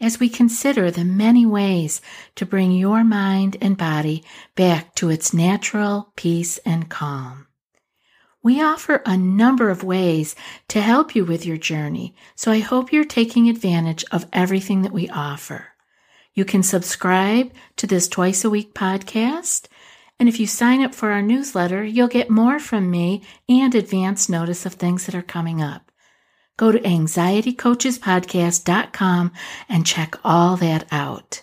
as we consider the many ways to bring your mind and body back to its natural peace and calm. We offer a number of ways to help you with your journey, so I hope you're taking advantage of everything that we offer. You can subscribe to this twice a week podcast, and if you sign up for our newsletter, you'll get more from me and advance notice of things that are coming up. Go to anxietycoachespodcast.com and check all that out.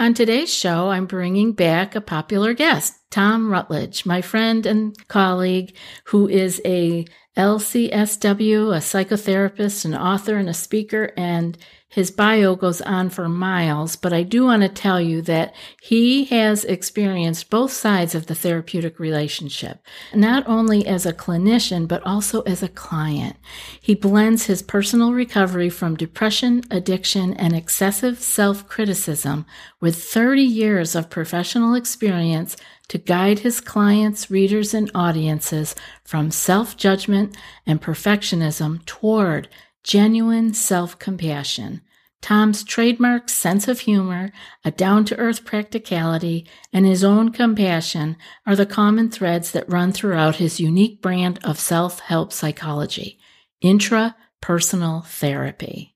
On today's show, I'm bringing back a popular guest, Thom Rutledge, my friend and colleague who is a LCSW, a psychotherapist, an author, and a speaker, and his bio goes on for miles, but I do want to tell you that he has experienced both sides of the therapeutic relationship, not only as a clinician, but also as a client. He blends his personal recovery from depression, addiction, and excessive self criticism with 30 years of professional experience to guide his clients, readers, and audiences from self judgment and perfectionism toward genuine self compassion. Thom's trademark sense of humor, a down to earth practicality, and his own compassion are the common threads that run throughout his unique brand of self help psychology, intrapersonal therapy.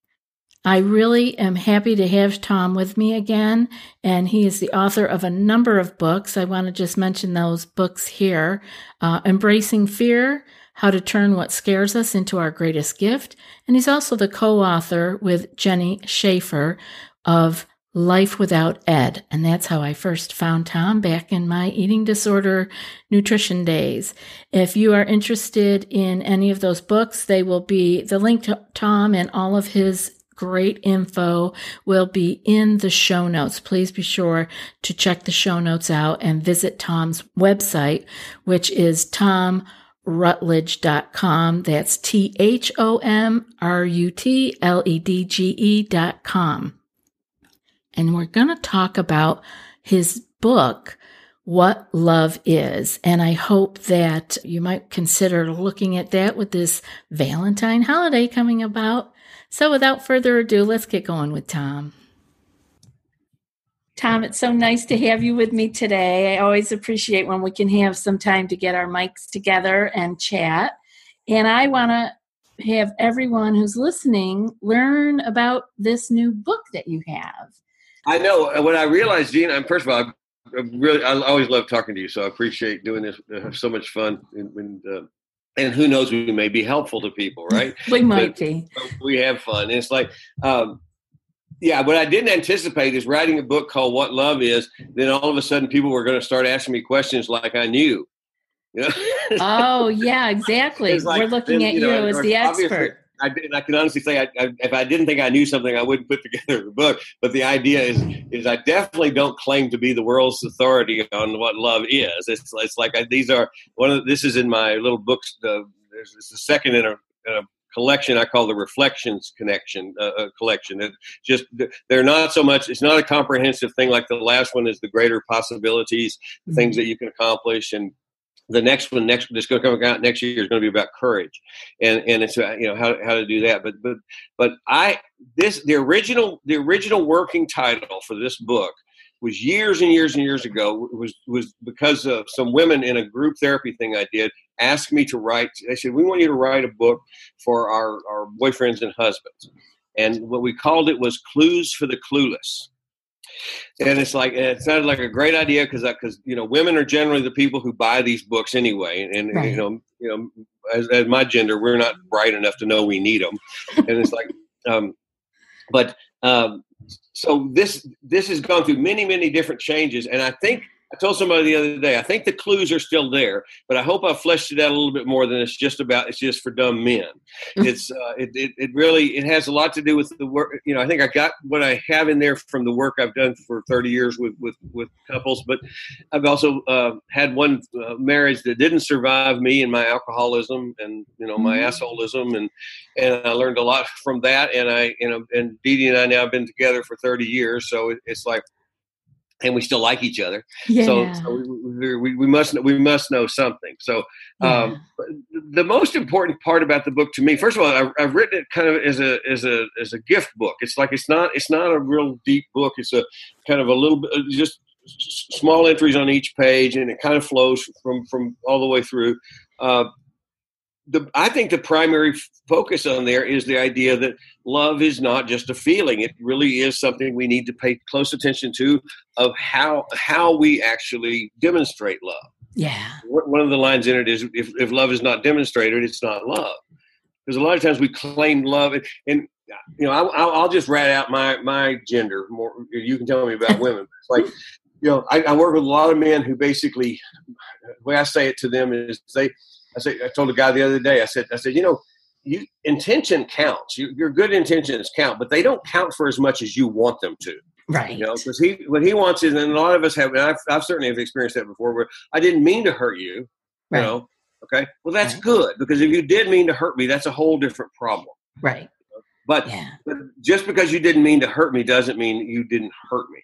I really am happy to have Thom with me again, and he is the author of a number of books. I want to just mention those books here uh, Embracing Fear, how to Turn What Scares Us into Our Greatest Gift. And he's also the co author with Jenni Schaefer of Life Without Ed. And that's how I first found Thom back in my eating disorder nutrition days. If you are interested in any of those books, they will be the link to Thom and all of his great info will be in the show notes. Please be sure to check the show notes out and visit Thom's website, which is Thom rutledge.com. That's T H O M R U T L E D G E.com. And we're going to talk about his book, What Love Is. And I hope that you might consider looking at that with this Valentine holiday coming about. So without further ado, let's get going with Thom. Thom, it's so nice to have you with me today. I always appreciate when we can have some time to get our mics together and chat. And I want to have everyone who's listening learn about this new book that you have. I know. When I realized, Gene, I'm first of all, I really, I always love talking to you, so I appreciate doing this. I have so much fun, and, uh, and who knows, we may be helpful to people, right? we might but, be. We have fun. And it's like, um, yeah, what I didn't anticipate is writing a book called What Love Is. Then all of a sudden, people were going to start asking me questions like I knew. You know? oh yeah, exactly. Like, We're looking then, at you, know, as the expert. I, I can honestly say, I, I, if I didn't think I knew something, I wouldn't put together a book. But the idea is, is I definitely don't claim to be the world's authority on what love is. It's, it's like I, these are one of this is in my little books. Uh, there's, it's the second in a, in a collection I call the Reflections Connection uh, uh, collection. It just they're not so much. It's not a comprehensive thing like the last one is the greater possibilities, mm-hmm. things that you can accomplish, and the next one next that's going to come out next year is going to be about courage, and and it's uh, you know how how to do that. But but but I this the original the original working title for this book was years and years and years ago was was because of some women in a group therapy thing I did asked me to write. They said we want you to write a book for our our boyfriends and husbands, and what we called it was Clues for the Clueless. And it's like it sounded like a great idea because because you know women are generally the people who buy these books anyway, and, right. you know you know as, as my gender we're not bright enough to know we need them, and it's like um, but um, so this this has gone through many many different changes, and I think I told somebody the other day, I think the clues are still there, but I hope I fleshed it out a little bit more than it's just about. It's just for dumb men. Mm-hmm. it's uh, it, it, it really it has a lot to do with the work. You know, I think I got what I have in there from the work I've done for 30 years with with with couples, but I've also uh, had one uh, marriage that didn't survive me and my alcoholism and you know my mm-hmm. assholism, and and I learned a lot from that. And I you know and Dee Dee and I now have been together for 30 years, so it, it's like and we still like each other. Yeah. So, so we, we, we, must we must know something. So um, the most important part about the book to me, first of all, I, have written it kind of as a as a as a gift book. It's like it's not it's not a real deep book. It's a kind of a little bit just small entries on each page, and it kind of flows from from all the way through. Uh, the I think the primary focus on there is the idea that love is not just a feeling; it really is something we need to pay close attention to of how how we actually demonstrate love. Yeah, one of the lines in it is if, if love is not demonstrated, it's not love. Because a lot of times we claim love, and, and you know, I, will just rat out my my gender. More, you can tell me about women. It's like you know, I, I work with a lot of men who basically, the way I say it to them is they I said, I told a guy the other day, I said, I said, you know, you intention counts. You, your good intentions count, but they don't count for as much as you want them to. Right. You know, because he what he wants is, and a lot of us have, and I've, I've certainly have experienced that before, where I didn't mean to hurt you. Right. You know, okay. Well, that's right. good because if you did mean to hurt me, that's a whole different problem. Right. But, yeah. but just because you didn't mean to hurt me doesn't mean you didn't hurt me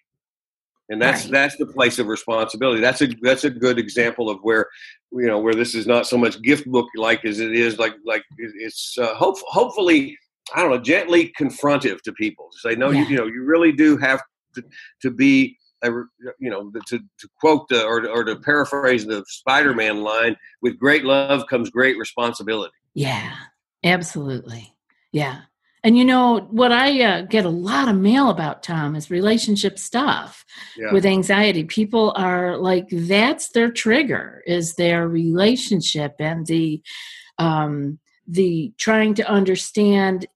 and that's right. that's the place of responsibility. That's a that's a good example of where you know where this is not so much gift book like as it is like like it's uh, hope, hopefully i don't know gently confrontive to people to say no yeah. you, you know you really do have to, to be a, you know to, to quote the, or, or to paraphrase the spider-man line with great love comes great responsibility. Yeah. Absolutely. Yeah and you know what I uh, get a lot of mail about, Thom, is relationship stuff yeah. with anxiety. People are like, that's their trigger, is their relationship and the um, the trying to understand.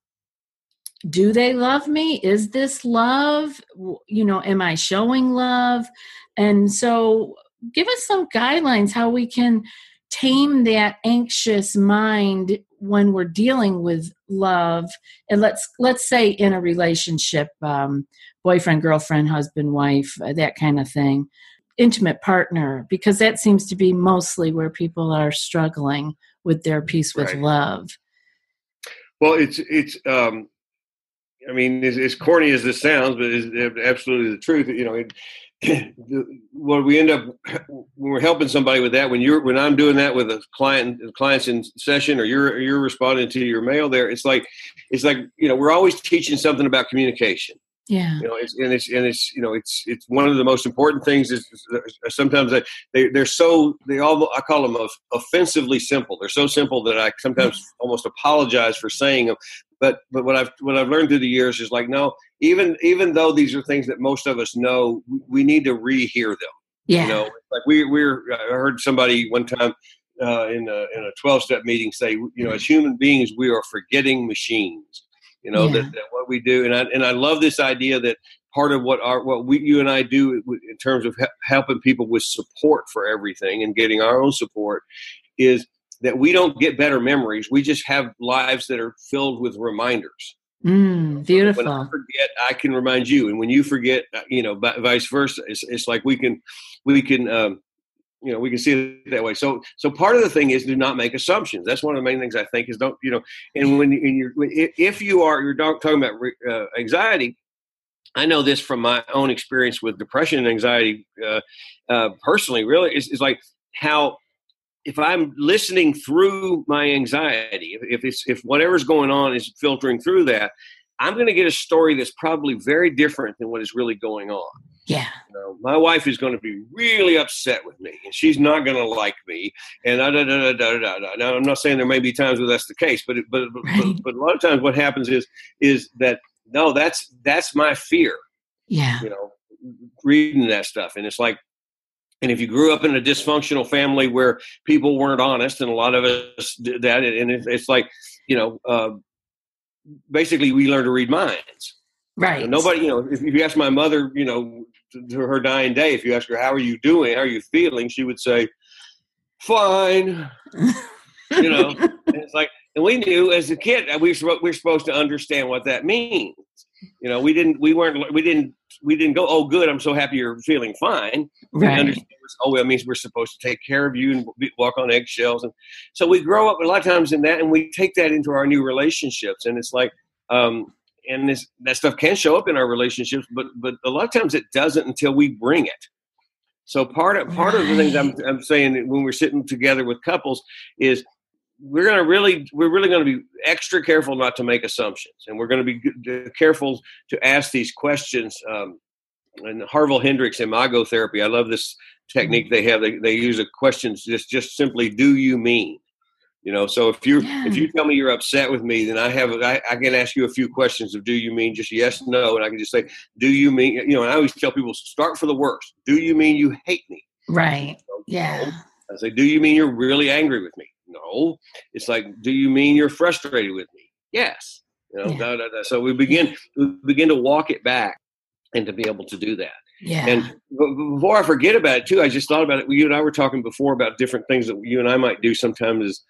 Do they love me? Is this love? You know, am I showing love? And so, give us some guidelines how we can tame that anxious mind when we're dealing with love and let's let's say in a relationship um, boyfriend girlfriend husband wife uh, that kind of thing intimate partner because that seems to be mostly where people are struggling with their peace with right. love well it's it's um i mean as, as corny as this sounds but it's absolutely the truth you know it, what we end up when we're helping somebody with that when you're when i'm doing that with a client clients in session or you're you're responding to your mail there it's like it's like you know we're always teaching something about communication yeah. You know it's and it's and it's you know it's it's one of the most important things is, sometimes they, they they're so they all i call them offensively simple. They're so simple that i sometimes almost apologize for saying them but but what i've what i've learned through the years is like no even even though these are things that most of us know we need to rehear them. Yeah. you know like we we're i heard somebody one time uh, in a in a 12 step meeting say you know as human beings we are forgetting machines you know yeah. that, that, what we do. And I, and I love this idea that part of what our what we you and I do in terms of helping people with support for everything and getting our own support is that we don't get better memories. We just have lives that are filled with reminders. Mm, beautiful when I forget I can remind you. And when you forget uh, you know vice versa it's, it's like we can we can um, you know we can see it that way. So so part of the thing is do not make assumptions. That's one of the main things i think is don't you know and when you're if you are you're talking about uh, anxiety i know this from my own experience with depression and anxiety uh, uh, personally really is, is like how if i'm listening through my anxiety if, if it's if whatever's going on is filtering through that i'm going to get a story that's probably very different than what is really going on yeah. You know, my wife is going to be really upset with me, and she's not going to like me. And da, da, da, da, da, da. now, I'm not saying there may be times where that's the case, but but right. but, but a lot of times what happens is is that no, that's that's my fear. Yeah. You know, reading that stuff, and it's like and if you grew up in a dysfunctional family where people weren't honest, and a lot of us did that, and it's like, you know, uh, basically we learn to read minds. Right. nobody, you know, if you ask my mother, you know, to, to her dying day, if you ask her how are you doing, how are you feeling, she would say, "Fine." you know, and it's like, and we knew as a kid we we were supposed to understand what that means. You know, we didn't, we weren't, we didn't, we didn't go, "Oh, good, I'm so happy you're feeling fine." We right. understand, oh, well, it means we're supposed to take care of you and be, walk on eggshells, and so we grow up a lot of times in that, and we take that into our new relationships, and it's like. um and this that stuff can show up in our relationships, but but a lot of times it doesn't until we bring it. So part of part of the things I'm I'm saying when we're sitting together with couples is we're going to really we're really going to be extra careful not to make assumptions, and we're going to be careful to ask these questions. Um, and Harville Hendrix imago therapy, I love this technique they have. They, they use a questions just just simply, "Do you mean?" You know, so if you Yeah. if you tell me you're upset with me, then I have I, I can ask you a few questions of do you mean just yes no, and I can just say do you mean you know. And I always tell people start for the worst. Do you mean you hate me? Right. No. Yeah. I say, do you mean you're really angry with me? No. It's like, do you mean you're frustrated with me? Yes. You know, Yeah. da, da, da. so we begin we begin to walk it back and to be able to do that. Yeah. And before I forget about it too, I just thought about it. You and I were talking before about different things that you and I might do sometimes as,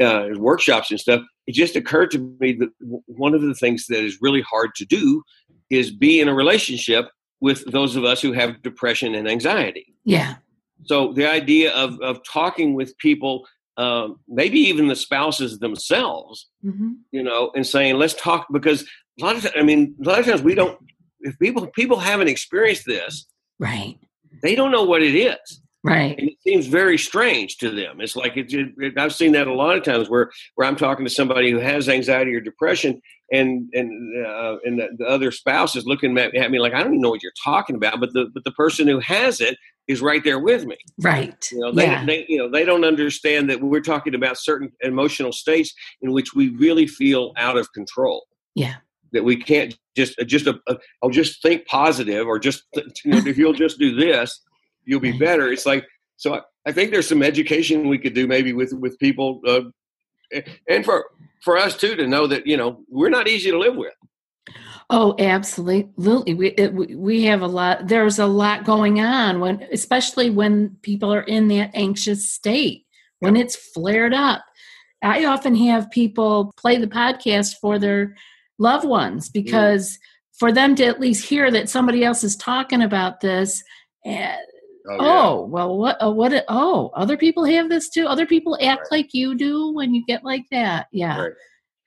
uh, as workshops and stuff. It just occurred to me that one of the things that is really hard to do is be in a relationship with those of us who have depression and anxiety. yeah. So the idea of of talking with people, um, maybe even the spouses themselves, hmm you know, and saying, "Let's talk," because a lot of times, I mean, a lot of times we don't. If people people haven't experienced this, Right. they don't know what it is, Right. and it seems very strange to them. It's like it, it, I've seen that a lot of times where where I'm talking to somebody who has anxiety or depression, and and uh, and the, the other spouse is looking at, at me like I don't even know what you're talking about, but the but the person who has it is right there with me. Right. You know, they, yeah. they, you know, they don't understand that we're talking about certain emotional states in which we really feel out of control. Yeah. That we can't just uh, just a, a oh just think positive or just you know, if you'll just do this, you'll be better. It's like so. I, I think there's some education we could do maybe with with people, uh, and for for us too to know that you know we're not easy to live with. Oh, absolutely. We it, we- we have a lot. There's a lot going on when, especially when people are in that anxious state when it's flared up. I often have people play the podcast for their loved ones because for them to at least hear that somebody else is talking about this. And, oh, well, what? Uh, what? Oh, other people have this too. Other people act Right. like you do when you get like that. Yeah. Right.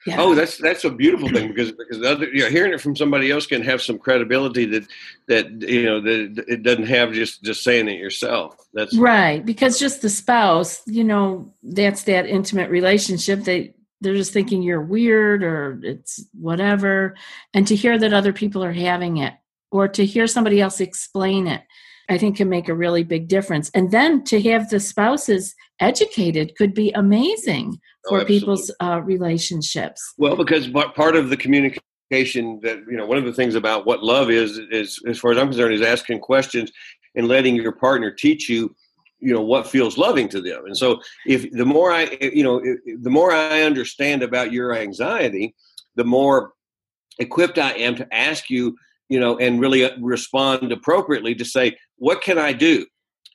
Yeah. Oh, that's that's a beautiful thing because because the other, you know, hearing it from somebody else can have some credibility that that you know that it doesn't have just just saying it yourself. That's Right, because just the spouse, you know, that's that intimate relationship. They they're just thinking you're weird or it's whatever, and to hear that other people are having it, or to hear somebody else explain it, I think can make a really big difference. And then to have the spouses educated could be amazing Oh, for people's uh, relationships. well because part part of the communication that you know one of the things about what love is is as far as I'm concerned is asking questions and letting your partner teach you you know what feels loving to them. And so if the more i you know the more i understand about your anxiety the more equipped i am to ask you you know and really uh, respond appropriately to say what can i do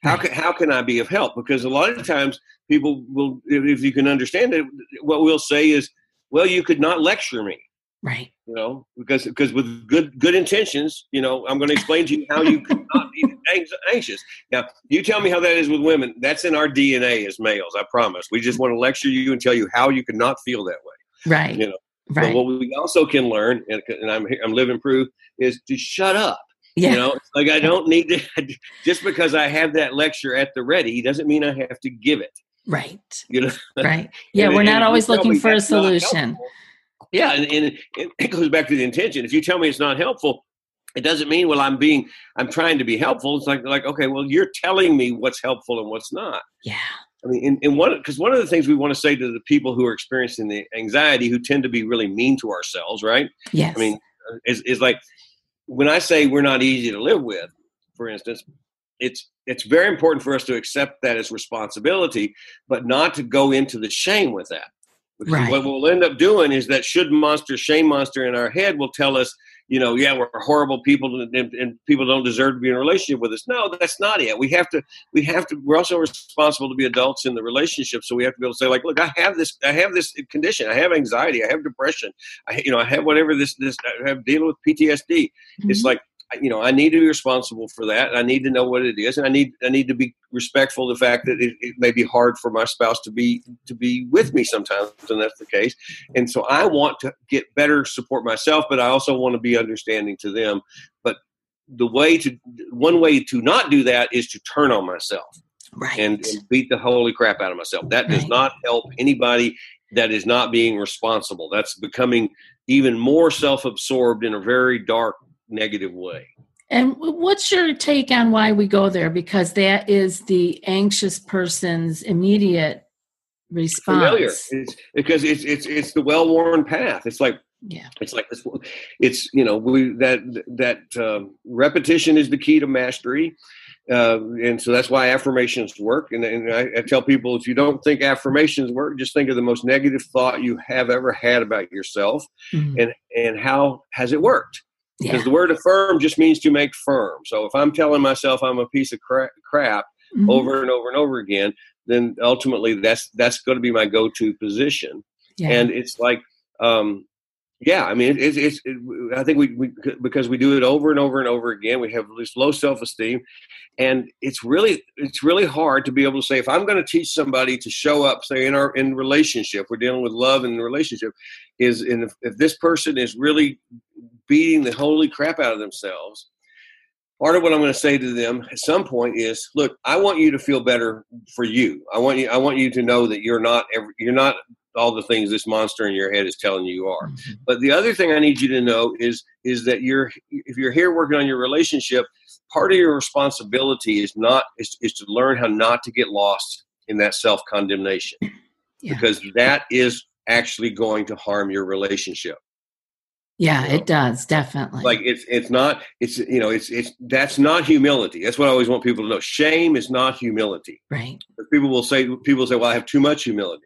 how can how can i be of help because a lot of times people will if you can understand it what we'll say is well you could not lecture me Right. you know, because because with good good intentions, you know, I'm going to explain to you how you could not be anxious. Now, you tell me how that is with women. That's in our DNA as males. I promise. We just want to lecture you and tell you how you could not feel that way. Right. You know, right. But what we also can learn, and, and I'm I'm living proof, is to shut up. Yeah. You know, like I don't need to just because I have that lecture at the ready doesn't mean I have to give it. right. You know, Right. Yeah. And- we're not always looking for a solution. Yeah, and, and it, it goes back to the intention. If you tell me it's not helpful, it doesn't mean well I'm being I'm trying to be helpful. It's like like okay, well you're telling me what's helpful and what's not. Yeah. I mean, in, in one because one of the things we want to say to the people who are experiencing the anxiety, who tend to be really mean to ourselves, right? Yes. I mean, is is like when I say we're not easy to live with, for instance, it's it's very important for us to accept that as responsibility, but not to go into the shame with that. Because Right. what we'll end up doing is that should monster, shame monster in our head will tell us, you know, yeah, we're horrible people and, and, people don't deserve to be in a relationship with us. No, that's not it. We have to, we have to, we're also responsible to be adults in the relationship. So we have to be able to say like, look, I have this, I have this condition. I have anxiety. I have depression. I, you know, I have whatever this, this, I have dealing with PTSD. Mm-hmm. It's like, you know, I need to be responsible for that. I need to know what it is, and I need I need to be respectful of the fact that it, it, may be hard for my spouse to be to be with me sometimes, and that's the case. And so I want to get better support myself, but I also want to be understanding to them. But the way to one way to not do that is to turn on myself right. and, and beat the holy crap out of myself. That does not help anybody that is not being responsible. That's becoming even more self-absorbed in a very dark negative way. And what's your take on why we go there? Because that is the anxious person's immediate response. Familiar. It's, because it's it's it's the well-worn path. It's like yeah. It's like this. It's you know we that that um, repetition is the key to mastery. Uh, and so that's why affirmations work. And, and I, I, tell people if you don't think affirmations work, just think of the most negative thought you have ever had about yourself, mm-hmm. and and how has it worked? Because yeah. the word affirm just means to make firm. So if I'm telling myself I'm a piece of crap, crap mm-hmm. over and over and over again, then ultimately that's that's going to be my go-to position. Yeah. And it's like, um, yeah, I mean, it's, it's it, I think we, we because we do it over and over and over again, we have this low self-esteem, and it's really it's really hard to be able to say if I'm going to teach somebody to show up, say in our in relationship, we're dealing with love and relationship, is and if, if this person is really beating the holy crap out of themselves. Part of what I'm going to say to them at some point is, look, I want you to feel better for you. I want you. I want you to know that you're not. Every, you're not all the things this monster in your head is telling you you are. Mm-hmm. But the other thing I need you to know is is that you're if you're here working on your relationship, part of your responsibility is not is, is to learn how not to get lost in that self condemnation yeah. because that is actually going to harm your relationship. Yeah, you know? it does definitely. Like it's it's not it's you know it's it's that's not humility. That's what I always want people to know. Shame is not humility. Right. People will say people say, "Well, I have too much humility."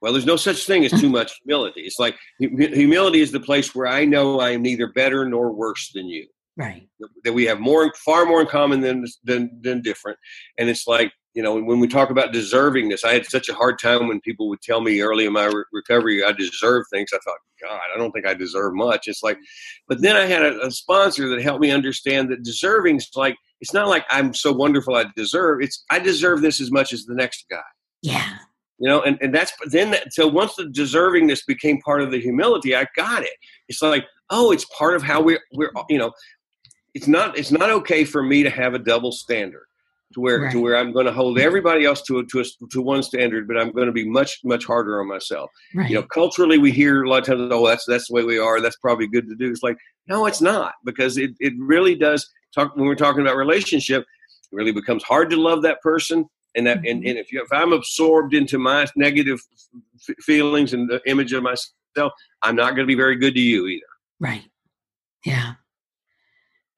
Well, there's no such thing as too much humility. It's like humility is the place where I know I am neither better nor worse than you. Right. That we have more, far more in common than than than different. And it's like you know, when we talk about deservingness, I had such a hard time when people would tell me early in my re- recovery I deserve things. I thought, God, I don't think I deserve much. It's like, but then I had a, a sponsor that helped me understand that deserving is like, it's not like I'm so wonderful I deserve. It's I deserve this as much as the next guy. Yeah. You know, and, and that's then that, so once the deservingness became part of the humility, I got it. It's like, oh, it's part of how we're we're you know, it's not it's not okay for me to have a double standard to where right. to where I'm going to hold everybody else to a, to a, to one standard, but I'm going to be much much harder on myself. Right. You know, culturally we hear a lot of times, oh, that's that's the way we are. That's probably good to do. It's like no, it's not because it it really does talk when we're talking about relationship. It really becomes hard to love that person, and that and, and if you if I'm absorbed into my negative f- feelings and the image of myself, I'm not going to be very good to you either. Right. Yeah.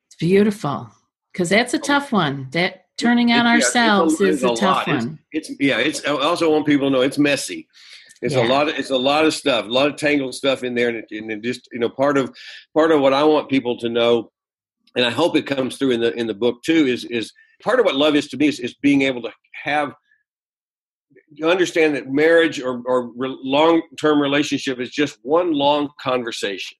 It's beautiful because that's a oh. tough one. That turning on ourselves a, is a, a tough lot. one. It's, it's, yeah. It's I also want people to know it's messy. It's yeah. a lot of it's a lot of stuff, a lot of tangled stuff in there, and, it, and it just you know part of part of what I want people to know, and I hope it comes through in the in the book too. Is is part of what love is to me is, is being able to have you understand that marriage or, or long term relationship is just one long conversation.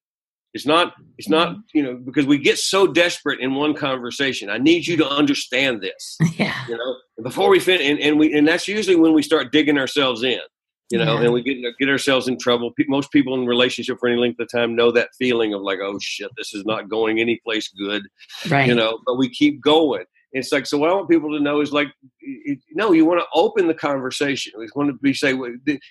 It's not, it's not, mm-hmm. you know, because we get so desperate in one conversation. I need you to understand this. Yeah. You know, before we finish, and, and we, and that's usually when we start digging ourselves in, you know, yeah. and we get, get ourselves in trouble. Most people in relationship for any length of time know that feeling of like, oh shit, this is not going anyplace good. Right. You know, but we keep going. It's like, so what I want people to know is like, no, you want to open the conversation. We want to be say,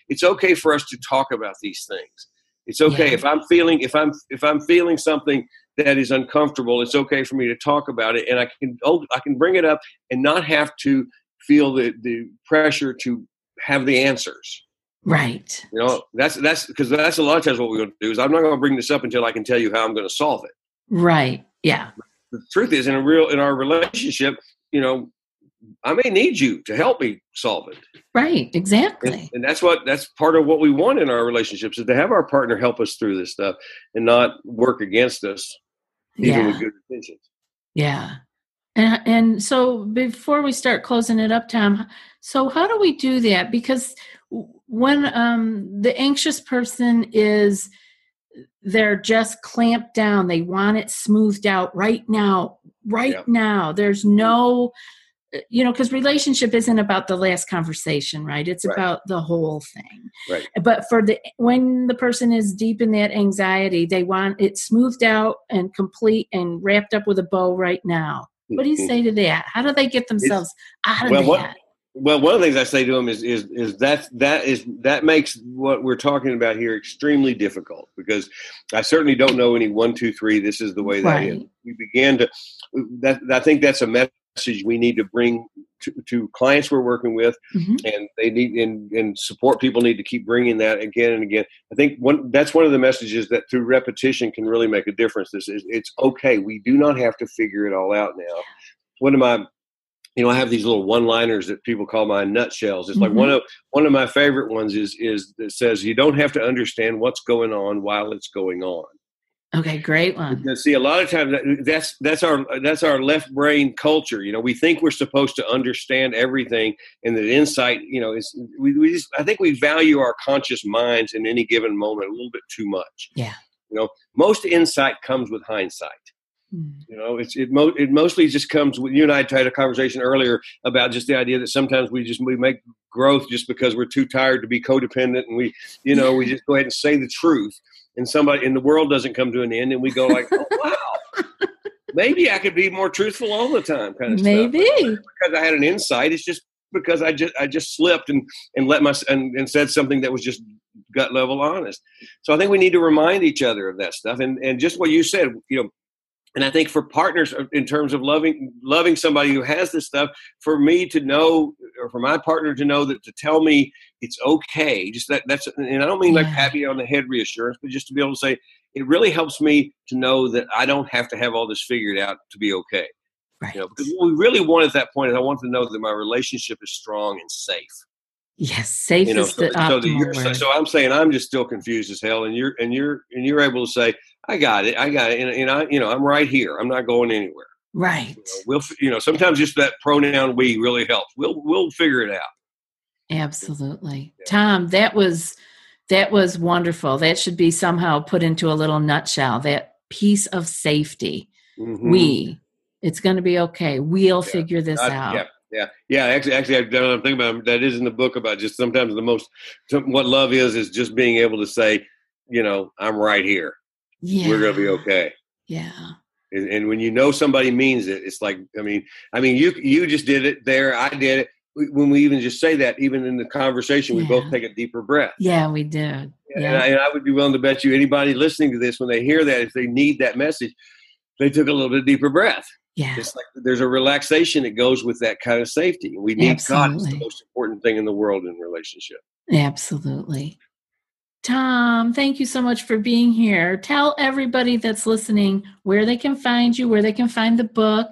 it's okay for us to talk about these things it's okay yeah. if I'm feeling if I'm if I'm feeling something that is uncomfortable. It's okay for me to talk about it, and I can oh, I can bring it up and not have to feel the the pressure to have the answers. Right. You know that's that's because that's a lot of times what we're going to do is I'm not going to bring this up until I can tell you how I'm going to solve it. Right. Yeah. The truth is, in a real in our relationship, you know, I may need you to help me solve it. Right, exactly. And, and, that's what that's part of what we want in our relationships is to have our partner help us through this stuff and not work against us. even Yeah. with good intentions. Yeah. And, and so before we start closing it up, Thom, so how do we do that? Because when um, the anxious person is, they're just clamped down, they want it smoothed out right now, right Yeah. now. There's no, uh, you know, because relationship isn't about the last conversation, right? It's Right. about the whole thing. Right. But for the when the person is deep in that anxiety, they want it smoothed out and complete and wrapped up with a bow right now. What do you mm-hmm. say to that? How do they get themselves out of well, what- that? Well, one of the things I say to them is is is that that is that makes what we're talking about here extremely difficult because I certainly don't know any one two three. This is the way that is. Right. We began to that. I think that's a message we need to bring to, to clients we're working with, Mhm. and they need and, and support people need to keep bringing that again and again. I think one that's one of the messages that through repetition can really make a difference. This is it's okay. We do not have to figure it all out now. One of my you know, I have these little one-liners that people call my nutshells. It's like Mhm. one of one of my favorite ones is is that says you don't have to understand what's going on while it's going on. Okay, great one. Because see, a lot of times that- that's that's our that's our left brain culture. You know, we think we're supposed to understand everything, and that insight, you know, is we, we just I think we value our conscious minds in any given moment a little bit too much. Yeah. You know, most insight comes with hindsight. Mm. You know, it's it, mo- it mostly just comes. With, you and I had a conversation earlier about just the idea that sometimes we just we make growth just because we're too tired to be codependent, and we, you know, we just go ahead and say the truth, and somebody in the world doesn't come to an end, and we go like, oh, wow, maybe I could be more truthful all the time, kind of stuff. Maybe. because I had an insight. It's just because I just I just slipped and and let my and, and said something that was just gut level honest. So I think we need to remind each other of that stuff, and and just what you said, you know. And I think for partners, uh, in terms of loving loving somebody who has this stuff, for me to know, or for my partner to know that to tell me it's okay, just that that's, and I don't mean like Yeah. me on the head reassurance, but just to be able to say it really helps me to know that I don't have to have all this figured out to be okay. Right. You know, because what we really want at that point is I want to know that my relationship is strong and safe. Yes, safe You know, is so, the so, that optimal you're, word. so I'm saying I'm just still confused as hell, and you're and you're and you're able to say I got it, I got it, and, and I you know I'm right here. I'm not going anywhere. right. You know, we'll you know sometimes just that pronoun we really helps. We'll we'll figure it out. Absolutely. Yeah. Thom, that was that was wonderful. That should be somehow put into a little nutshell. That piece of safety. Mhm. We. It's going to be okay. We'll Yeah. figure this I- out. yeah, yeah, yeah. Actually, actually, I've done. I'm thinking about that. Is in the book about just sometimes the most what love is is just being able to say, you know, I'm right here. Yeah. We're gonna be okay. Yeah. And, and when you know somebody means it, it's like I mean, I mean, you you just did it there. I did it. When we even just say that, even in the conversation, we both take a deeper breath. Yeah, we did. And, I, and I would be willing to bet you anybody listening to this, when they hear that, if they need that message, they took a little bit deeper breath. Yeah. It's like there's a relaxation that goes with that kind of safety. We need God. It's the most important thing in the world in relationship. Absolutely. Thom, thank you so much for being here. Tell everybody that's listening where they can find you, where they can find the book,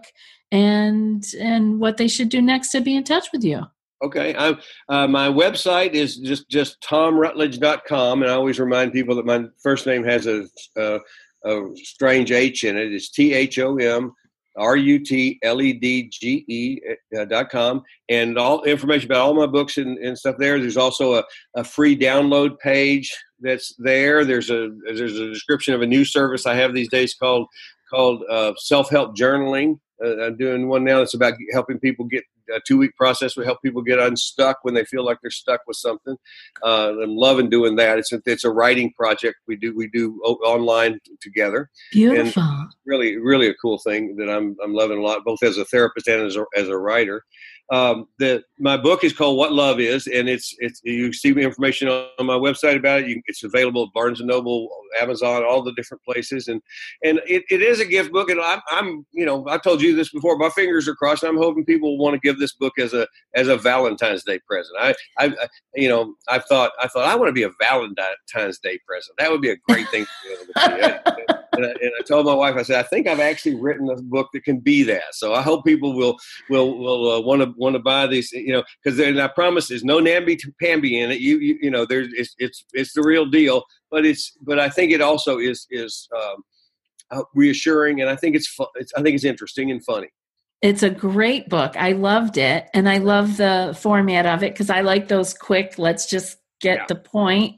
and and what they should do next to be in touch with you. Okay. I'm, uh, my website is just, just thomrutledge.com. And I always remind people that my first name has a, a, a strange H in it. It's T H O M R U T L E D G E uh, dot com. And all information about all my books and, and stuff there. There's also a, a free download page that's there. There's a, there's a description of a new service I have these days called, called uh, self help journaling. Uh, I'm doing one now that's about helping people get a two week process would help people get unstuck when they feel like they're stuck with something. Uh, I'm loving doing that. It's a, it's a writing project we do we do online together. Beautiful. Really, really a cool thing that I'm I'm loving a lot, both as a therapist and as a, as a writer. Um, the my book is called What Love Is, and it's it's you see information on, my website about it. You, it's available at Barnes and Noble, Amazon, all the different places, and and it, it is a gift book. And I'm, I'm you know I told you this before. My fingers are crossed. I'm hoping people want to give this book as a as a Valentine's Day present. I I I- you know I thought I thought I want to be a Valentine's Day present. That would be a great thing. And, I, and I told my wife, I said, I think I've actually written a book that can be that. So I hope people will will will uh, want to want to buy these, you know, because then I promise there's no namby pamby in it. You, you you know, there's it's it's it's the real deal. But it's but I think it also is is um, uh, reassuring, and I think it's, it's I think it's interesting and funny. It's a great book. I loved it, and I love the format of it because I like those quick. Let's just get Yeah. the point,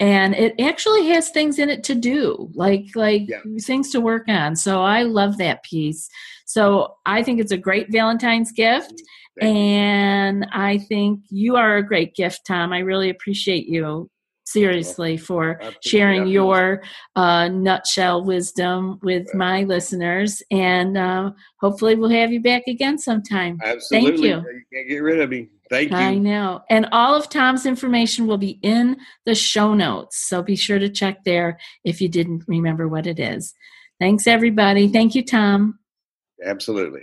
and it actually has things in it to do, like like Yeah. things to work on. So I love that piece. So I think it's a great Valentine's gift, you. And I think you are a great gift, Thom. I really appreciate you seriously for sharing your uh, nutshell wisdom with Right. my listeners. And uh, hopefully, we'll have you back again sometime. Absolutely, you. you can't get rid of me. Thank you. I know. And all of Thom's information will be in the show notes. So be sure to check there if you didn't remember what it is. Thanks, everybody. Thank you, Thom. Absolutely.